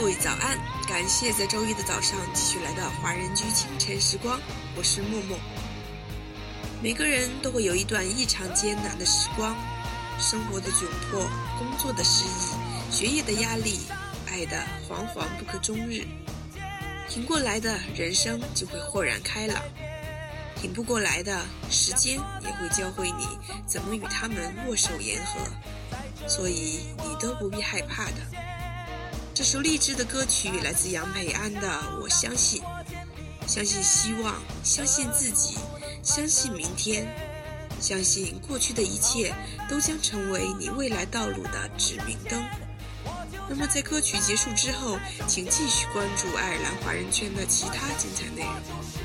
各位早安！感谢在周一的早上继续来到华人居清晨时光，我是默默。每个人都会有一段异常艰难的时光，生活的窘迫，工作的失意，学业的压力，爱的惶惶不可终日。挺过来的人生就会豁然开朗，挺不过来的时间也会教会你怎么与他们握手言和。所以你都不必害怕的。这首励志的歌曲来自杨培安的《我相信》，相信希望，相信自己，相信明天，相信过去的一切都将成为你未来道路的指明灯。那么在歌曲结束之后，请继续关注爱尔兰华人圈的其他精彩内容。